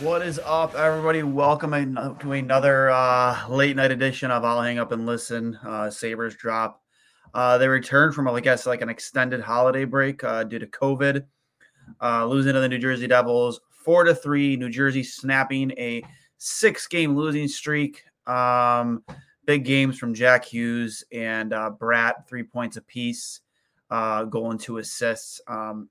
What is up, everybody? Welcome to another uh, late night edition of I'll Hang Up and Listen. Uh, Sabres drop. Uh, they returned from, I guess, like an extended holiday break uh, due to COVID, uh, losing to the New Jersey Devils four to three. New Jersey snapping a six-game losing streak. Um, big games from Jack Hughes and uh, Bratt, three points apiece, uh, goal and two assists. Um,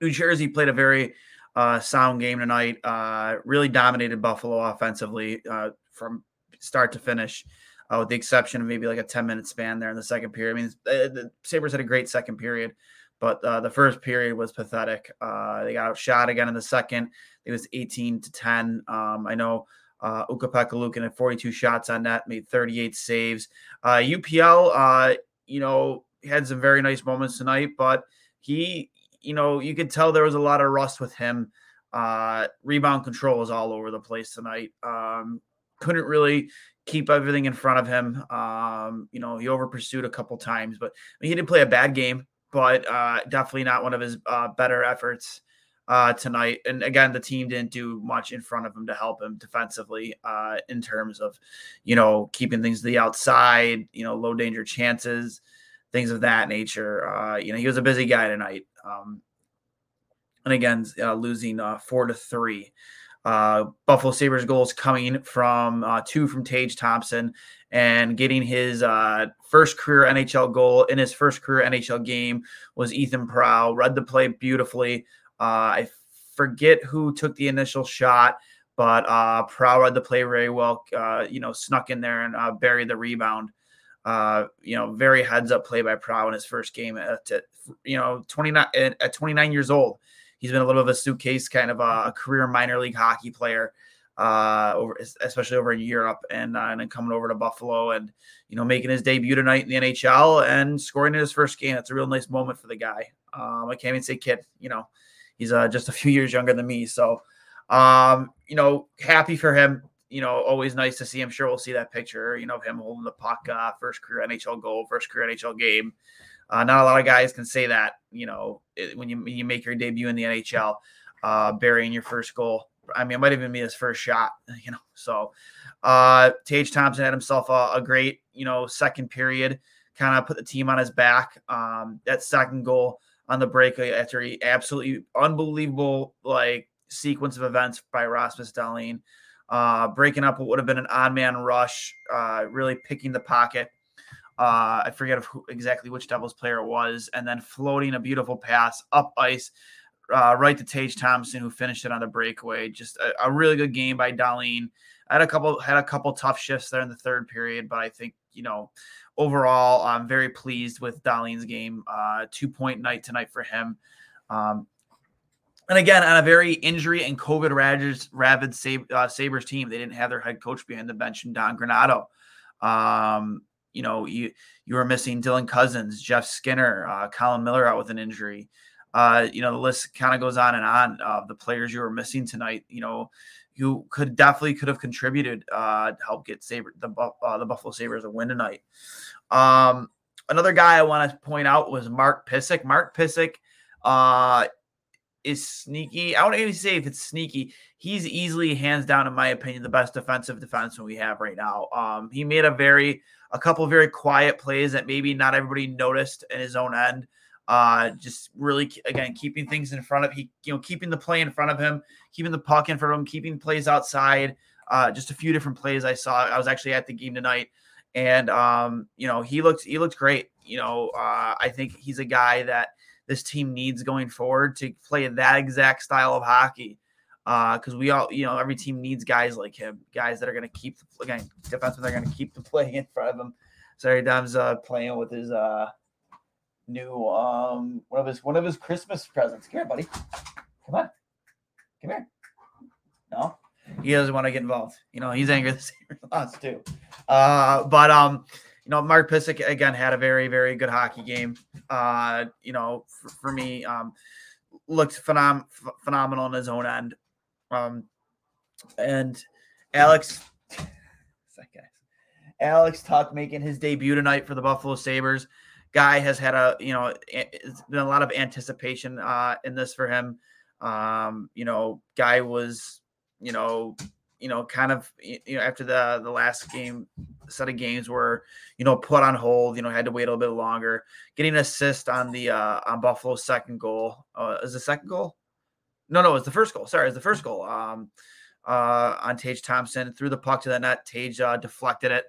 New Jersey played a very uh, sound game tonight. Uh, really dominated Buffalo offensively uh, from start to finish, uh, with the exception of maybe like a 10 minute span there in the second period. I mean, the, Sabres had a great second period, but uh, the first period was pathetic. Uh, they got shot again in the second. It was 18 to 10. Um, I know uh, Ukko-Pekka had 42 shots on net, made 38 saves. UPL, you know, had some very nice moments tonight, but he you know, you could tell there was a lot of rust with him. Uh, rebound control was all over the place tonight. Um, couldn't really keep everything in front of him. Um, you know, he over pursued a couple times, but I mean, he didn't play a bad game, but uh, definitely not one of his uh, better efforts uh, tonight. And again, the team didn't do much in front of him to help him defensively uh, in terms of, you know, keeping things to the outside, you know, low danger chances, things of that nature. Uh, you know, he was a busy guy tonight. Um, and again, uh, losing uh, four to three. Uh, Buffalo Sabres goals coming from uh, two from Tage Thompson and getting his uh, first career NHL goal in his first career NHL game was Ethan Prow. Read the play beautifully. Uh, I forget who took the initial shot, but uh, Prow read the play very well. Uh, you know, snuck in there and uh, buried the rebound. Uh, you know, very heads up play by Prow in his first game at, you know 29 at 29 years old. He's been a little bit of a suitcase kind of a, a career minor league hockey player, uh, over especially over in Europe, and uh, and then coming over to Buffalo and you know making his debut tonight in the NHL and scoring in his first game. It's a real nice moment for the guy. Um, I can't even say kid. You know, he's uh, just a few years younger than me, so um, you know, happy for him you know, always nice to see. I'm sure we'll see that picture, you know, of him holding the puck, uh, first career NHL goal, first career NHL game. Uh, not a lot of guys can say that, you know, it, when you you make your debut in the NHL, uh, burying your first goal. I mean, it might even be his first shot, you know. So, uh, Tage Thompson had himself a, a great, you know, second period, kind of put the team on his back. Um, that second goal on the break after he absolutely unbelievable like sequence of events by Rasmus Dahlin uh, breaking up what would have been an odd man rush, uh, really picking the pocket. Uh, I forget who, exactly which Devils player it was, and then floating a beautiful pass up ice uh, right to Tage Thompson, who finished it on the breakaway. Just a, a, really good game by Dahlin. Had a couple had a couple tough shifts there in the third period, but I think you know overall I'm very pleased with Dahlin's game. Uh, two point night tonight for him. Um, and again, on a very injury and COVID ravaged, uh, Sabres team, they didn't have their head coach behind the bench and Don Granato. Um, you know, you you were missing Dylan Cozens, Jeff Skinner, uh, Colin Miller out with an injury. uh, you know, the list kind of goes on and on of the players you were missing tonight. You know, who could definitely could have contributed uh, to help get Saber the uh, the Buffalo Sabres a win tonight. Um, another guy I want to point out was Mark Pysyk. Mark Pysyk uh, is sneaky. I don't even say if it's sneaky. He's easily, hands down, in my opinion, the best defensive defenseman we have right now. Um, he made a very, a couple very quiet plays that maybe not everybody noticed in his own end. Uh, just really, again, keeping things in front of he, you know, keeping the play in front of him, keeping the puck in front of him, keeping plays outside. Uh, just a few different plays I saw. I was actually at the game tonight, and um, you know, he looked he looked great. You know, uh, I think he's a guy that this team needs going forward to play that exact style of hockey. Because uh, we all, you know, every team needs guys like him, guys that are going to keep the again defensemen. They're going to keep the play in front of them. Sorry, Dom's uh, playing with his uh, new um one of his one of his Christmas presents. Come here, buddy. Come on. Come here. No, he doesn't want to get involved. You know, he's angry the same lost too. Uh, but um, you know, Mark Pysyk again had a very, very good hockey game. Uh, you know, for, for me, um, looked phenom- phenomenal in his own end. Um, and Alex, Alex Tuch making his debut tonight for the Buffalo Sabres. Guy has had a, you know, it's been a lot of anticipation uh, in this for him. Um, you know, guy was, you know, you know, kind of you know after the the last game set of games were you know put on hold, you know, had to wait a little bit longer. Getting an assist on the uh on Buffalo's second goal. Uh, is the second goal? No, no, it's the first goal. Sorry, it's the first goal. Um, uh, on Tage Thompson threw the puck to the net. Tage uh, deflected it.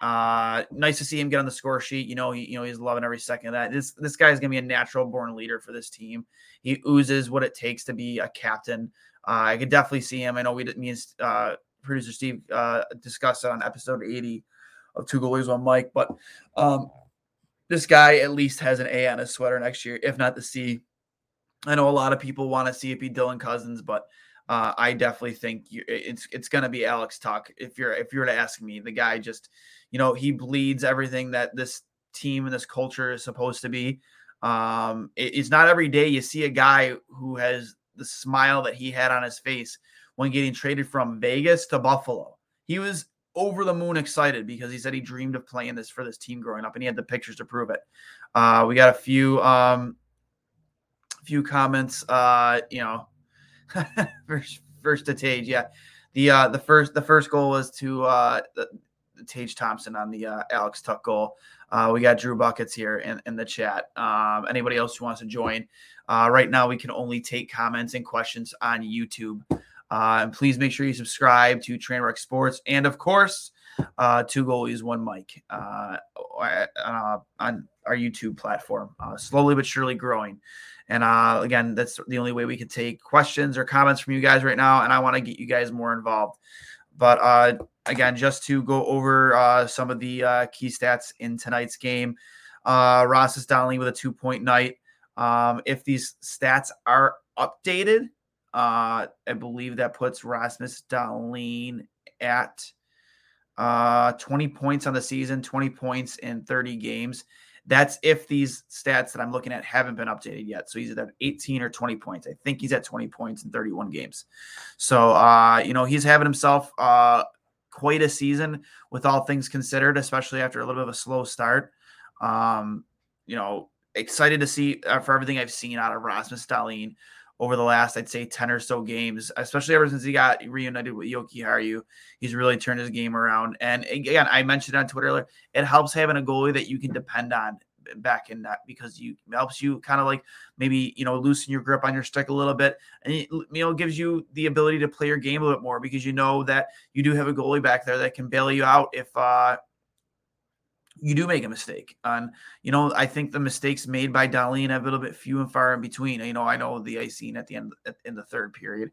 Uh, nice to see him get on the score sheet. You know, he, you know, he's loving every second of that. This this guy is gonna be a natural born leader for this team. He oozes what it takes to be a captain. Uh, I could definitely see him. I know we didn't mean uh, producer Steve uh, discussed it on episode 80 of Two Goalies One Mic, but um, this guy at least has an A on his sweater next year, if not the C. I know a lot of people want to see it be Dylan Cozens, but uh, I definitely think you, it's it's going to be Alex Tuch. If you're if you were to ask me, the guy just you know he bleeds everything that this team and this culture is supposed to be. Um, it, it's not every day you see a guy who has the smile that he had on his face when getting traded from Vegas to Buffalo. He was over the moon excited because he said he dreamed of playing this for this team growing up, and he had the pictures to prove it. Uh, we got a few um, few comments. Uh, you know, first first to Tage, yeah. The uh, the first the first goal was to uh, the, Tage Thompson on the uh, Alex Tuch goal. Uh, we got Drew Buckets here in, in the chat. Um, anybody else who wants to join? Uh, right now, we can only take comments and questions on YouTube. Uh, and please make sure you subscribe to Trainwreck Sports and, of course, uh, Two Goalies, One Mic uh, uh, on our YouTube platform. Uh, slowly but surely growing. And uh, again, that's the only way we can take questions or comments from you guys right now. And I want to get you guys more involved. But again, just to go over some of the key stats in tonight's game, uh, is Dahlin with a two point night. Um, if these stats are updated, uh, I believe that puts Rasmus Dahlin at uh, 20 points on the season, 20 points in 30 games. That's if these stats that I'm looking at haven't been updated yet. So he's at 18 or 20 points. I think he's at 20 points in 31 games. So uh, you know, he's having himself uh quite a season with all things considered, especially after a little bit of a slow start. Um, you know, excited to see uh, for everything I've seen out of Rasmus Dahlin over the last, I'd say, 10 or so games, especially ever since he got reunited with Jokiharju. He's really turned his game around. And again, I mentioned on Twitter earlier, it helps having a goalie that you can depend on back in that because you helps you kind of like maybe you know loosen your grip on your stick a little bit and it you know gives you the ability to play your game a little bit more because you know that you do have a goalie back there that can bail you out if uh you do make a mistake. And, you know, I think the mistakes made by Dahlin have a little bit few and far in between. You know, I know the icing at the end in the third period.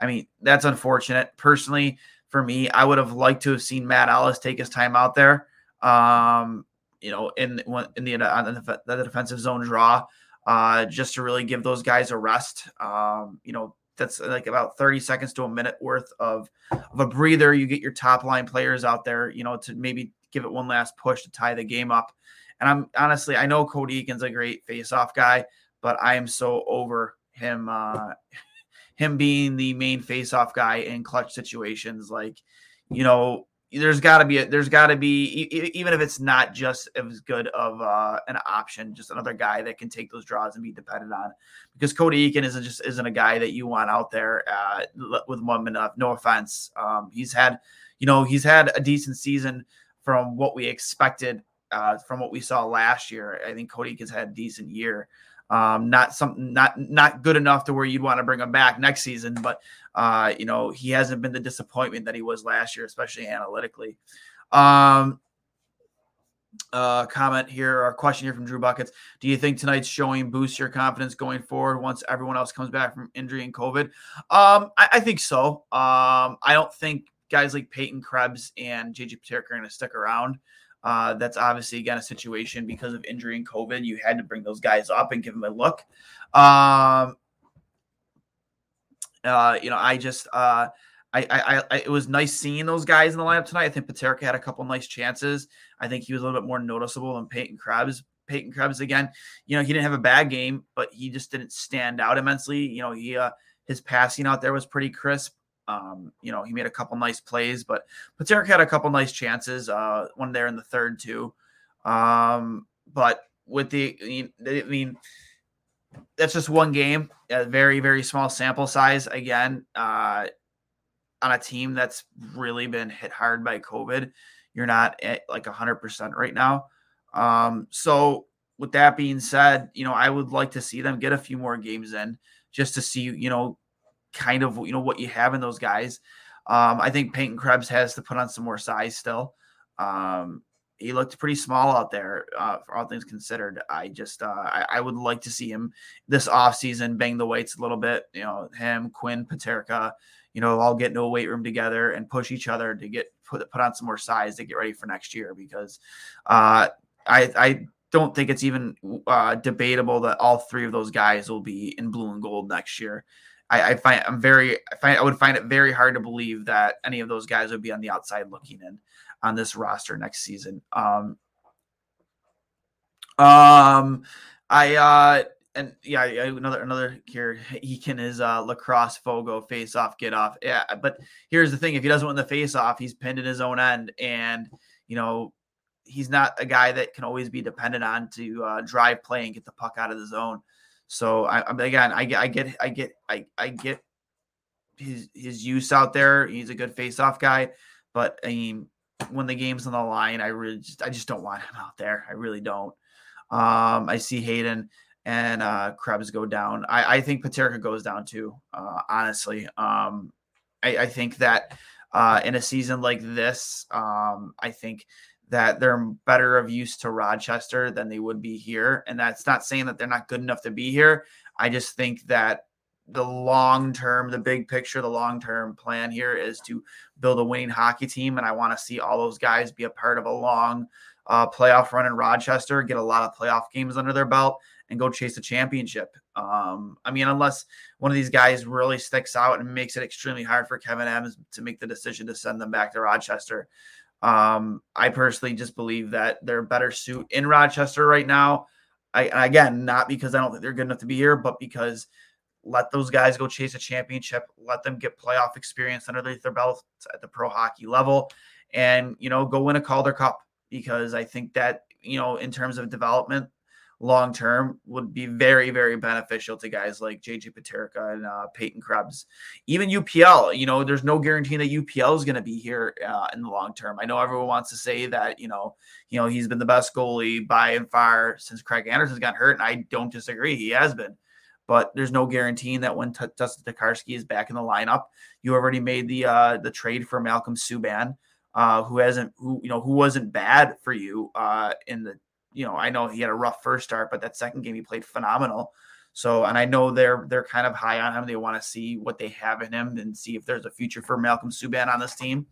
I mean, that's unfortunate. Personally, for me, I would have liked to have seen Matt Ellis take his time out there. Um, you know, in in the, on the, the defensive zone draw, uh, just to really give those guys a rest. Um, you know, that's like about 30 seconds to a minute worth of, of a breather. You get your top line players out there, you know, to maybe give it one last push to tie the game up. And I'm honestly, I know Cody Eakin's a great face-off guy, but I am so over him. Uh, him being the main face-off guy in clutch situations, like you know, there's got to be a, there's got to be even if it's not just as good of uh, an option, just another guy that can take those draws and be dependent on. Because Cody Eakin isn't just isn't a guy that you want out there uh, with one enough. No offense, um, he's had you know he's had a decent season from what we expected uh, from what we saw last year. I think Cody has had a decent year. Um, not something not not good enough to where you'd want to bring him back next season, but uh, you know, he hasn't been the disappointment that he was last year, especially analytically. Um, uh, comment here or question here from Drew Buckets. Do you think tonight's showing boosts your confidence going forward once everyone else comes back from injury and COVID? Um, I, I think so. Um, I don't think guys like Peyton Krebs and JJ Peterka are going to stick around. Uh, that's obviously again a situation because of injury and COVID. You had to bring those guys up and give them a look. Um, uh, you know, I just uh, I, I, I, it was nice seeing those guys in the lineup tonight. I think Peterka had a couple nice chances. I think he was a little bit more noticeable than Peyton Krebs. Peyton Krebs again, you know, he didn't have a bad game, but he just didn't stand out immensely. You know, he uh, his passing out there was pretty crisp. Um, you know, he made a couple nice plays, but Peterka had a couple nice chances. Uh, one there in the third too. Um, but with the, I mean, that's just one game, a very very small sample size. Again, uh, on a team that's really been hit hard by COVID, you're not at like hundred percent right now. Um, so with that being said, you know I would like to see them get a few more games in just to see you know kind of you know what you have in those guys. Um, I think Peyton Krebs has to put on some more size still. Um, he looked pretty small out there uh, for all things considered. I just uh, I, I, would like to see him this offseason bang the weights a little bit. You know, him, Quinn, Peterka, you know, all get into a weight room together and push each other to get put put on some more size to get ready for next year because uh, I I don't think it's even uh, debatable that all three of those guys will be in blue and gold next year. I, I find I'm very I find I would find it very hard to believe that any of those guys would be on the outside looking in on this roster next season. Um, um, I uh, and yeah, another another here. Eakin is uh lacrosse fogo face off get off. Yeah, but here's the thing: if he doesn't win the face off, he's pinned in his own end, and you know he's not a guy that can always be dependent on to uh, drive play and get the puck out of the zone. So I, again, I get, I get, I get, I, I get his his use out there. He's a good face off guy, but I mean, when the game's on the line, I really just I just don't want him out there. I really don't. Um, I see Hayden and uh, Krebs go down. I, I think Peterka goes down too. Uh, honestly, um, I, I think that uh, in a season like this, um, I think that they're better of use to Rochester than they would be here. And that's not saying that they're not good enough to be here. I just think that the long term, the big picture, the long term plan here is to build a winning hockey team. And I want to see all those guys be a part of a long uh, playoff run in Rochester, get a lot of playoff games under their belt, and go chase a championship. Um, I mean, unless one of these guys really sticks out and makes it extremely hard for Kevyn Adams to make the decision to send them back to Rochester. Um, I personally just believe that they're better suit in Rochester right now. I again, not because I don't think they're good enough to be here, but because let those guys go chase a championship. Let them get playoff experience underneath their belts at the pro hockey level, and you know, go win a Calder Cup because I think that you know, in terms of development, long term would be very, very beneficial to guys like JJ Peterka and uh, Peyton Krebs. Even UPL, you know, there's no guarantee that UPL is going to be here uh, in the long term. I know everyone wants to say that, you know, you know, he's been the best goalie by and far since Craig Anderson's got hurt, and I don't disagree. He has been but there's no guaranteeing that when Dustin Tokarski is back in the lineup, you already made the uh, the trade for Malcolm Subban, uh, who hasn't who you know who wasn't bad for you uh, in the you know I know he had a rough first start, but that second game he played phenomenal. So and I know they're they're kind of high on him. They want to see what they have in him and see if there's a future for Malcolm Subban on this team.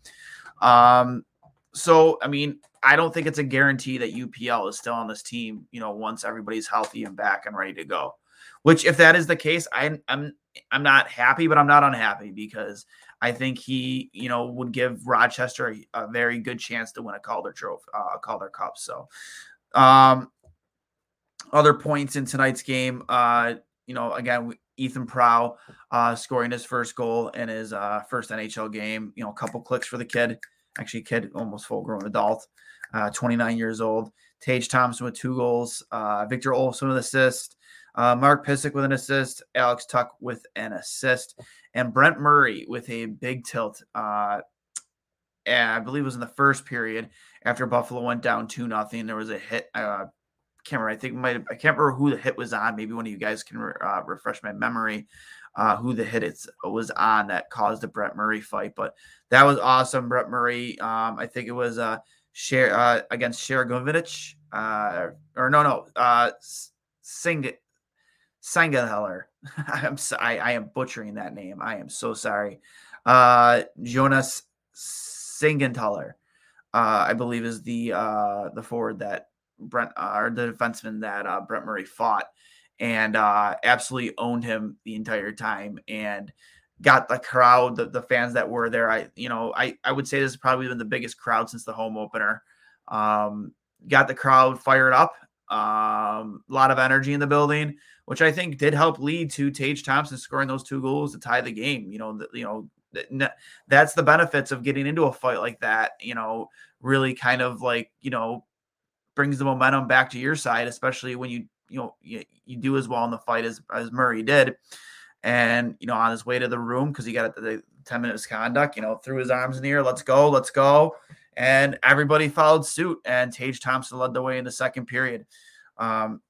Um, so I mean, I don't think it's a guarantee that UPL is still on this team. You know, once everybody's healthy and back and ready to go. Which, if that is the case, I, I'm I'm not happy, but I'm not unhappy because I think he, you know, would give Rochester a, a very good chance to win a Calder Trophy, uh, a Calder Cup. So, um, other points in tonight's game, uh, you know, again, Ethan Prow uh, scoring his first goal in his uh, first NHL game. You know, a couple clicks for the kid. Actually, kid, almost full grown adult, uh, 29 years old. Tage Thompson with two goals. Uh, Victor Olofsson with an assist. Uh, Mark Pysyk with an assist. Alex Tuch with an assist. And Brett Murray with a big tilt. Uh, I believe it was in the first period after Buffalo went down 2 nothing. There was a hit. Uh, can't remember. I think might I can't remember who the hit was on. Maybe one of you guys can uh, refresh my memory. Uh, who the hit it was on that caused the Brett Murray fight, but that was awesome. Brett Murray, um, I think it was uh, share uh, against Sharangovich, uh, or no, no, uh, Sing Sangaheller. I'm I, I am butchering that name. I am so sorry. Uh, Jonas Siegenthaler, uh, I believe, is the uh, the forward that Brett uh, or the defenseman that uh, Brett Murray fought and uh, absolutely owned him the entire time and got the crowd, the, the fans that were there. I, you know, I, I would say this has probably been the biggest crowd since the home opener. Um, got the crowd fired up. Um, a lot of energy in the building, which I think did help lead to Tage Thompson scoring those two goals to tie the game. You know, the, you know, that's the benefits of getting into a fight like that. You know, really kind of like you know brings the momentum back to your side, especially when you you know you, you do as well in the fight as as Murray did. And you know, on his way to the room because he got the 10 minutes conduct, you know, threw his arms in the air, let's go, let's go. And everybody followed suit, and Tage Thompson led the way in the second period. Um,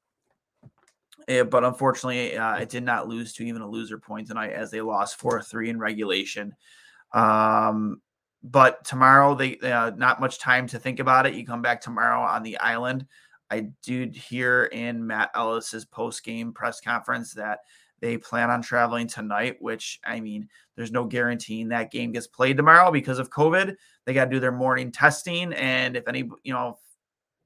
it, but unfortunately, uh, it did not lose to even a loser point tonight as they lost 4 3 in regulation. Um, but tomorrow they uh, not much time to think about it. You come back tomorrow on the island. I did hear in Matt Ellis's post game press conference that they plan on traveling tonight, which I mean, there's no guaranteeing that game gets played tomorrow because of COVID. They got to do their morning testing, and if any, you know,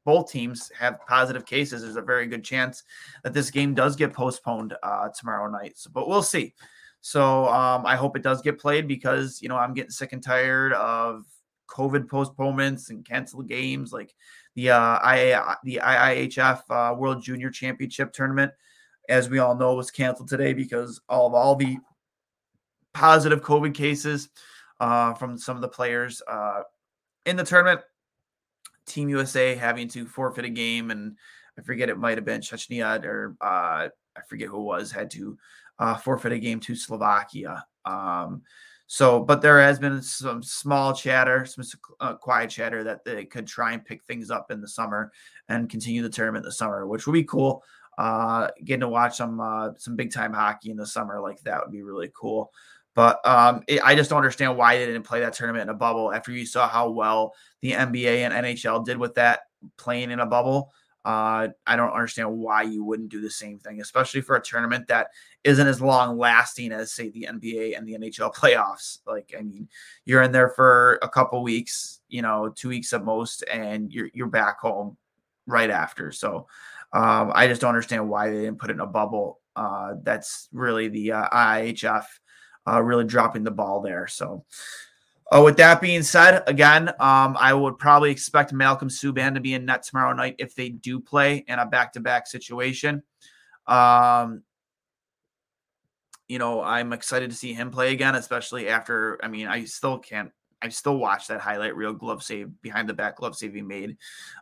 both teams have positive cases, there's a very good chance that this game does get postponed uh, tomorrow night. So, but we'll see. So um, I hope it does get played because you know I'm getting sick and tired of COVID postponements and canceled games like the uh, IA, the IIHF uh, World Junior Championship tournament, as we all know, was canceled today because of all the positive COVID cases uh, from some of the players uh, in the tournament. Team USA having to forfeit a game, and I forget it might have been Chechnya or uh, I forget who it was had to uh, forfeit a game to Slovakia. Um, so, but there has been some small chatter, some uh, quiet chatter that they could try and pick things up in the summer and continue the tournament in the summer, which would be cool. Uh, getting to watch some uh, some big time hockey in the summer like that would be really cool. But um, it, I just don't understand why they didn't play that tournament in a bubble after you saw how well the NBA and NHL did with that playing in a bubble. Uh, I don't understand why you wouldn't do the same thing, especially for a tournament that isn't as long lasting as, say, the NBA and the NHL playoffs. Like, I mean, you're in there for a couple weeks, you know, two weeks at most, and you're you're back home right after. So, um, I just don't understand why they didn't put it in a bubble. Uh, that's really the uh, IIHF uh, really dropping the ball there. So, uh, with that being said, again, um, I would probably expect Malcolm Subban to be in net tomorrow night if they do play in a back-to-back situation. Um, you know, I'm excited to see him play again, especially after. I mean, I still can't. I still watch that highlight reel glove save behind the back glove save he made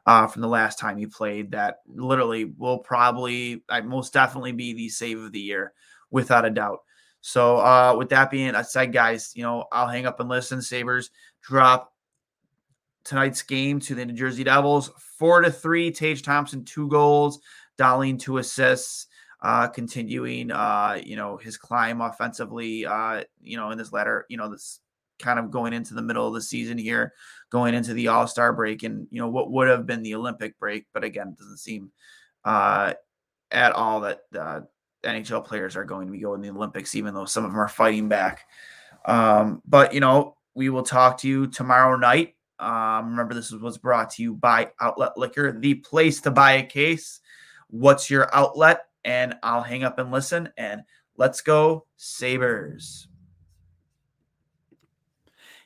uh, from the last time he played. That literally will probably, I most definitely be the save of the year without a doubt. So uh, with that being said, guys, you know, I'll hang up and listen. Sabres drop tonight's game to the New Jersey Devils. Four to three. Tage Thompson, two goals. Dahlin, two assists. Uh, continuing, uh, you know, his climb offensively, uh, you know, in this latter, you know, this kind of going into the middle of the season here, going into the All Star break, and you know what would have been the Olympic break, but again, it doesn't seem uh, at all that uh, NHL players are going to be going to the Olympics, even though some of them are fighting back. Um, but you know, we will talk to you tomorrow night. Um, remember, this was brought to you by Outlet Liquor, the place to buy a case. What's your outlet? And I'll hang up and listen. And let's go, Sabres.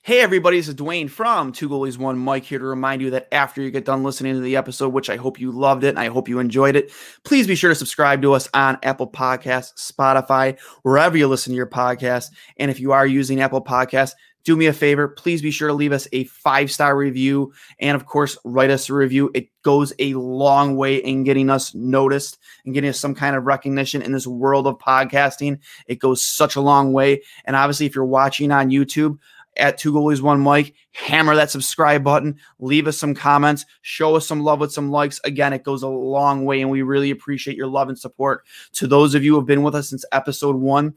Hey, everybody, this is Duane from Two Goalies One Mic here to remind you that after you get done listening to the episode, which I hope you loved it and I hope you enjoyed it, please be sure to subscribe to us on Apple Podcasts, Spotify, wherever you listen to your podcast. And if you are using Apple Podcasts, do me a favor, please be sure to leave us a five star review and, of course, write us a review. It goes a long way in getting us noticed and getting us some kind of recognition in this world of podcasting. It goes such a long way. And obviously, if you're watching on YouTube, at Two Goalies One Mic. Hammer that subscribe button. Leave us some comments. Show us some love with some likes. Again, it goes a long way, and we really appreciate your love and support. To those of you who have been with us since episode one,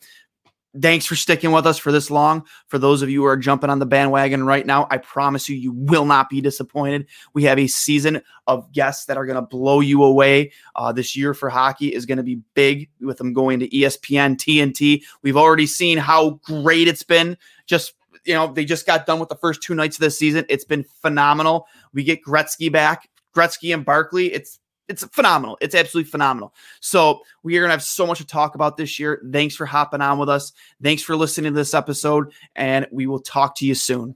thanks for sticking with us for this long. For those of you who are jumping on the bandwagon right now, I promise you, you will not be disappointed. We have a season of guests that are going to blow you away. Uh, this year for hockey is going to be big with them going to ESPN, TNT. We've already seen how great it's been just you know, they just got done with the first two nights of this season. It's been phenomenal. We get Gretzky back, Gretzky and Barkley. It's it's phenomenal. It's absolutely phenomenal. So we are gonna have so much to talk about this year. Thanks for hopping on with us. Thanks for listening to this episode, and we will talk to you soon.